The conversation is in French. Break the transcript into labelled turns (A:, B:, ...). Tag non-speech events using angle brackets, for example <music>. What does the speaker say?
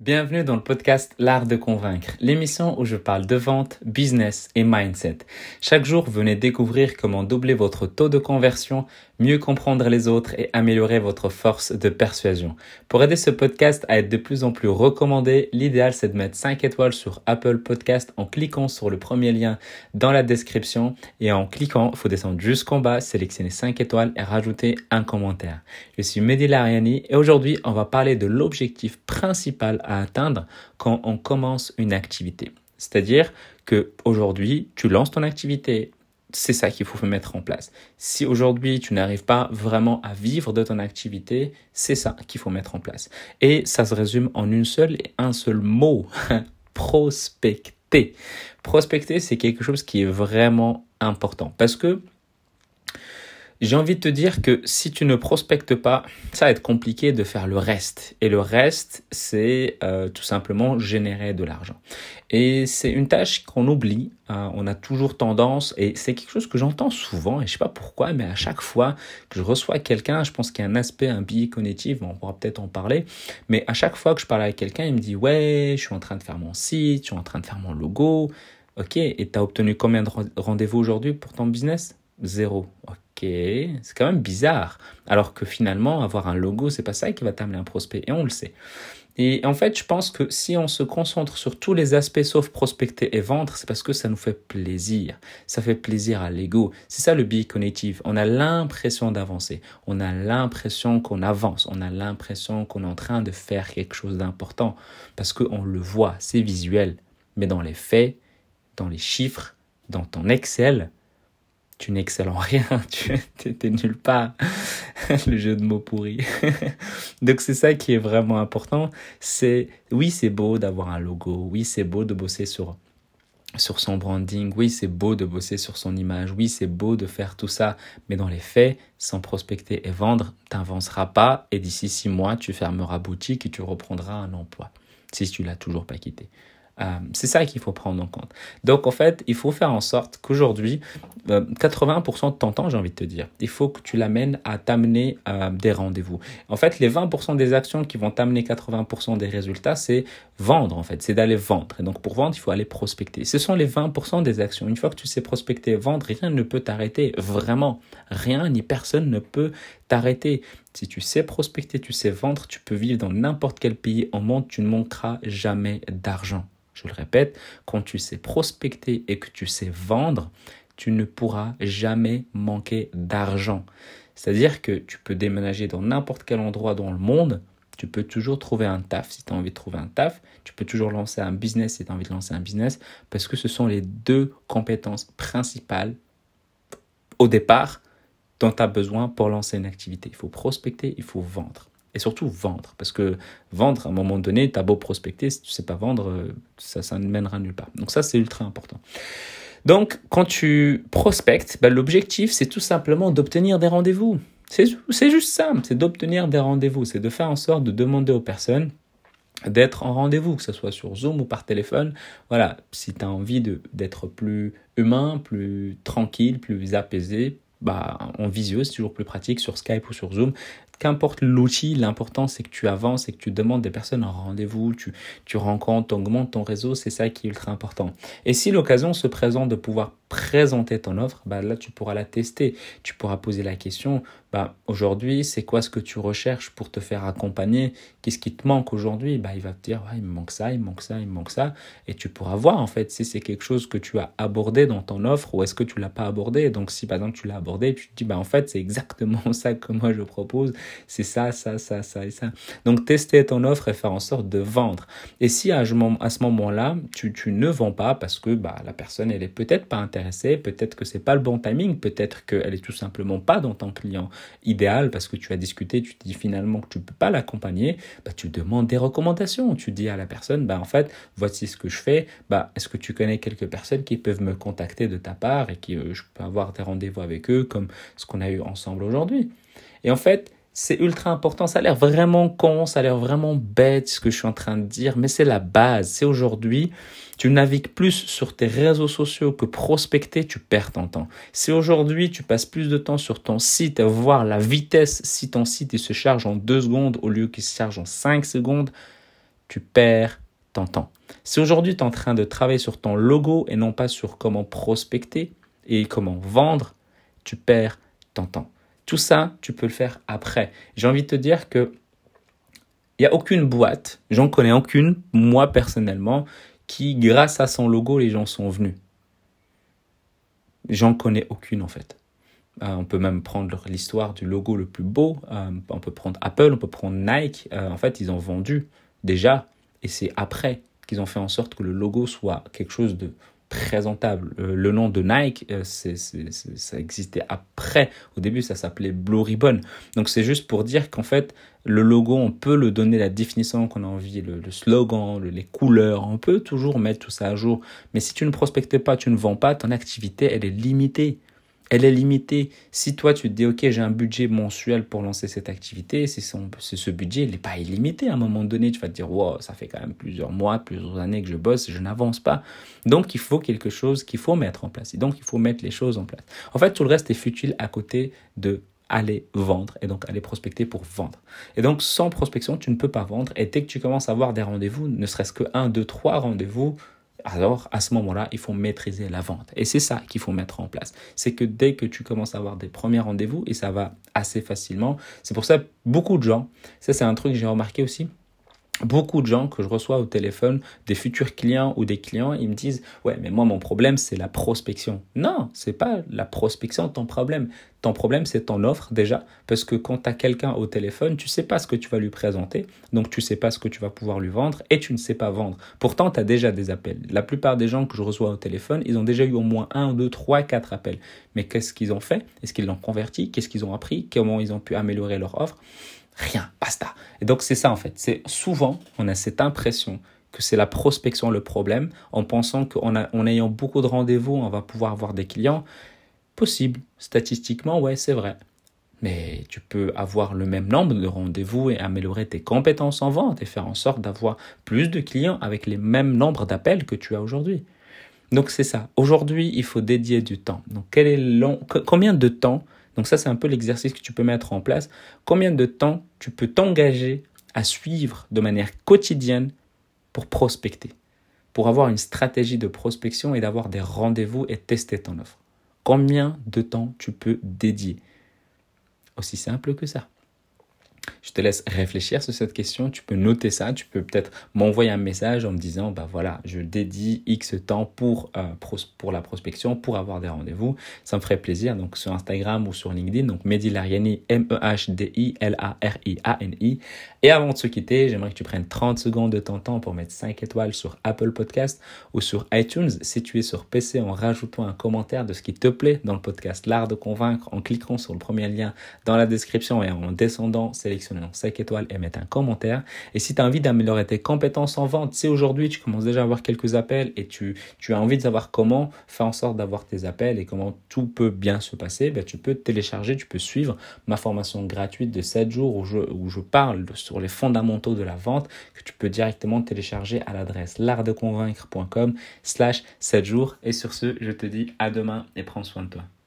A: Bienvenue dans le podcast L'Art de Convaincre, l'émission où je parle de vente, business et mindset. Chaque jour, venez découvrir comment doubler votre taux de conversion, mieux comprendre les autres et améliorer votre force de persuasion. Pour aider ce podcast à être de plus en plus recommandé, l'idéal c'est de mettre 5 étoiles sur Apple Podcast en cliquant sur le premier lien dans la description et en cliquant, il faut descendre jusqu'en bas, sélectionner 5 étoiles et rajouter un commentaire. Je suis Mehdi Lariani et aujourd'hui, on va parler de l'objectif principal à atteindre quand on commence une activité. C'est-à-dire que aujourd'hui, tu lances ton activité, c'est ça qu'il faut mettre en place. Si aujourd'hui tu n'arrives pas vraiment à vivre de ton activité, c'est ça qu'il faut mettre en place. Et ça se résume en une seule et un seul mot, <laughs> prospecter. Prospecter, c'est quelque chose qui est vraiment important parce que j'ai envie de te dire que si tu ne prospectes pas, ça va être compliqué de faire le reste. Et le reste, c'est euh, tout simplement générer de l'argent. Et c'est une tâche qu'on oublie. Hein. on a toujours tendance, et c'est quelque chose que j'entends souvent, et je sais pas pourquoi, mais à chaque fois que je reçois quelqu'un, je pense qu'il y a un aspect, un biais cognitif, on pourra peut-être en parler, mais à chaque fois que je parle avec quelqu'un, il me dit ouais, je suis en train de faire mon site, je suis en train de faire mon logo. Ok, et tu as obtenu combien de rendez-vous aujourd'hui pour ton business? Zéro. Ok c'est quand même bizarre. Alors que finalement, avoir un logo, c'est pas ça qui va t'amener un prospect, et on le sait. Et en fait, je pense que si on se concentre sur tous les aspects sauf prospecter et vendre, c'est parce que ça nous fait plaisir. Ça fait plaisir à l'ego. C'est ça le biais cognitif. On a l'impression d'avancer. On a l'impression qu'on avance. On a l'impression qu'on est en train de faire quelque chose d'important. Parce qu'on le voit, c'est visuel. Mais dans les faits, dans les chiffres, dans ton Excel, tu n'excelles en rien, <laughs> tu n'es nulle part. <laughs> le jeu de mots pourri. <laughs> Donc c'est ça qui est vraiment important. C'est oui, c'est beau d'avoir un logo. Oui, c'est beau de bosser sur sur son branding. Oui, c'est beau de bosser sur son image. Oui, c'est beau de faire tout ça. Mais dans les faits, sans prospecter et vendre, t'avanceras pas. Et d'ici six mois, tu fermeras boutique et tu reprendras un emploi si tu l'as toujours pas quitté. Euh, c'est ça qu'il faut prendre en compte. Donc en fait, il faut faire en sorte qu'aujourd'hui, 80% euh, de ton temps, j'ai envie de te dire, il faut que tu l'amènes à t'amener euh, des rendez-vous. En fait, les 20% des actions qui vont t'amener 80% des résultats, c'est vendre en fait, c'est d'aller vendre. Et donc pour vendre, il faut aller prospecter. Ce sont les 20% des actions. Une fois que tu sais prospecter vendre, rien ne peut t'arrêter. Vraiment, rien ni personne ne peut t'arrêter. Si tu sais prospecter, tu sais vendre, tu peux vivre dans n'importe quel pays au monde, tu ne manqueras jamais d'argent. Je le répète, quand tu sais prospecter et que tu sais vendre, tu ne pourras jamais manquer d'argent. C'est-à-dire que tu peux déménager dans n'importe quel endroit dans le monde, tu peux toujours trouver un taf si tu as envie de trouver un taf, tu peux toujours lancer un business si tu as envie de lancer un business, parce que ce sont les deux compétences principales au départ dont tu as besoin pour lancer une activité. Il faut prospecter, il faut vendre et surtout vendre. Parce que vendre, à un moment donné, tu as beau prospecter, si tu sais pas vendre, euh, ça, ça ne mènera nulle part. Donc ça, c'est ultra important. Donc, quand tu prospectes, ben, l'objectif, c'est tout simplement d'obtenir des rendez-vous. C'est juste ça, c'est d'obtenir des rendez-vous, c'est de faire en sorte de demander aux personnes d'être en rendez-vous, que ce soit sur Zoom ou par téléphone. Voilà, si tu as envie d'être plus humain, plus tranquille, plus apaisé, bah, en visio, c'est toujours plus pratique sur Skype ou sur Zoom qu'importe l'outil, l'important c'est que tu avances et que tu demandes des personnes en rendez-vous, tu, tu rencontres, tu augmentes ton réseau, c'est ça qui est ultra important. Et si l'occasion se présente de pouvoir présenter ton offre, bah là tu pourras la tester, tu pourras poser la question, bah aujourd'hui c'est quoi ce que tu recherches pour te faire accompagner, qu'est-ce qui te manque aujourd'hui, bah il va te dire ouais, il me manque ça, il me manque ça, il me manque ça, et tu pourras voir en fait si c'est quelque chose que tu as abordé dans ton offre ou est-ce que tu l'as pas abordé. Donc si par exemple tu l'as abordé, tu te dis bah en fait c'est exactement <laughs> ça que moi je propose, c'est ça, ça, ça, ça et ça. Donc tester ton offre et faire en sorte de vendre. Et si à, ce moment-là tu, ne vends pas parce que bah la personne elle est peut-être pas intéressée peut-être que c'est pas le bon timing, peut-être qu'elle est tout simplement pas dans ton client idéal parce que tu as discuté, tu te dis finalement que tu peux pas l'accompagner, bah, tu demandes des recommandations, tu dis à la personne, bah, en fait, voici ce que je fais, bah, est-ce que tu connais quelques personnes qui peuvent me contacter de ta part et qui euh, je peux avoir des rendez-vous avec eux comme ce qu'on a eu ensemble aujourd'hui? Et en fait, c'est ultra important. Ça a l'air vraiment con, ça a l'air vraiment bête ce que je suis en train de dire, mais c'est la base. C'est aujourd'hui, tu navigues plus sur tes réseaux sociaux que prospecter, tu perds ton temps. Si aujourd'hui tu passes plus de temps sur ton site à voir la vitesse si ton site il se charge en deux secondes au lieu qu'il se charge en cinq secondes, tu perds ton temps. Si aujourd'hui tu es en train de travailler sur ton logo et non pas sur comment prospecter et comment vendre, tu perds ton temps. Tout ça, tu peux le faire après. J'ai envie de te dire que il n'y a aucune boîte, j'en connais aucune, moi personnellement, qui, grâce à son logo, les gens sont venus. J'en connais aucune en fait. Euh, on peut même prendre l'histoire du logo le plus beau. Euh, on peut prendre Apple, on peut prendre Nike. Euh, en fait, ils ont vendu déjà. Et c'est après qu'ils ont fait en sorte que le logo soit quelque chose de présentable. le nom de Nike, c'est, ça existait après. Au début, ça s'appelait Blue Ribbon. Donc c'est juste pour dire qu'en fait, le logo, on peut le donner la définition qu'on a envie, le, slogan, les couleurs, on peut toujours mettre tout ça à jour. Mais si tu ne prospectes pas, tu ne vends pas, ton activité, elle est limitée elle est limitée. Si toi, tu te dis, OK, j'ai un budget mensuel pour lancer cette activité, c'est ce budget, il n'est pas illimité. À un moment donné, tu vas te dire, wow, ça fait quand même plusieurs mois, plusieurs années que je bosse, je n'avance pas. Donc, il faut quelque chose qu'il faut mettre en place. Et donc, il faut mettre les choses en place. En fait, tout le reste est futile à côté de aller vendre et donc aller prospecter pour vendre. Et donc sans prospection, tu ne peux pas vendre et dès que tu commences à avoir des rendez-vous, ne serait-ce que un, deux, trois rendez-vous, alors à ce moment-là, il faut maîtriser la vente. Et c'est ça qu'il faut mettre en place. C'est que dès que tu commences à avoir des premiers rendez-vous, et ça va assez facilement, c'est pour ça beaucoup de gens, ça c'est un truc que j'ai remarqué aussi, beaucoup de gens que je reçois au téléphone, des futurs clients ou des clients, ils me disent "Ouais, mais moi mon problème c'est la prospection." Non, c'est pas la prospection ton problème. Ton problème c'est ton offre déjà parce que quand tu as quelqu'un au téléphone, tu sais pas ce que tu vas lui présenter, donc tu sais pas ce que tu vas pouvoir lui vendre et tu ne sais pas vendre. Pourtant, tu as déjà des appels. La plupart des gens que je reçois au téléphone, ils ont déjà eu au moins un, deux, trois, quatre appels. Mais qu'est-ce qu'ils ont fait? Est-ce qu'ils l'ont converti? Qu'est-ce qu'ils ont appris? Comment ils ont pu améliorer leur offre? Rien, basta. Et donc c'est ça en fait. C'est souvent on a cette impression que c'est la prospection le problème, en pensant qu'en en ayant beaucoup de rendez-vous, on va pouvoir avoir des clients. Possible, statistiquement, ouais, c'est vrai. Mais tu peux avoir le même nombre de rendez-vous et améliorer tes compétences en vente et faire en sorte d'avoir plus de clients avec les mêmes nombres d'appels que tu as aujourd'hui. Donc c'est ça. Aujourd'hui, il faut dédier du temps. Donc quel est long, combien de temps donc ça, c'est un peu l'exercice que tu peux mettre en place. Combien de temps tu peux t'engager à suivre de manière quotidienne pour prospecter, pour avoir une stratégie de prospection et d'avoir des rendez-vous et tester ton offre? Combien de temps tu peux dédier? Aussi simple que ça. Je te laisse réfléchir sur cette question. Tu peux noter ça. Tu peux peut-être m'envoyer un message en me disant, bah voilà, je dédie X temps pour, euh, pour la prospection, pour avoir des rendez-vous. Ça me ferait plaisir. Donc, sur Instagram ou sur LinkedIn. Donc, Mehdi Lariani, M-E-H-D-I-L-A-R-I-A-N-I. Et avant de se quitter, j'aimerais que tu prennes 30 secondes de ton temps pour mettre 5 étoiles sur Apple Podcast ou sur iTunes. Si tu es sur PC, en rajoutant un commentaire de ce qui te plaît dans le podcast L'Art de Convaincre en cliquant sur le premier lien dans la description et en descendant, sélectionner 5 étoiles et mettre un commentaire. Et si tu as envie d'améliorer tes compétences en vente, si aujourd'hui tu commences déjà à avoir quelques appels et tu, tu as envie de savoir comment faire en sorte d'avoir tes appels et comment tout peut bien se passer, ben tu peux télécharger, tu peux suivre ma formation gratuite de 7 jours où je, où je parle sur les fondamentaux de la vente que tu peux directement télécharger à l'adresse l'artdeconvaincre.com slash 7 jours. Et sur ce, je te dis à demain et prends soin de toi.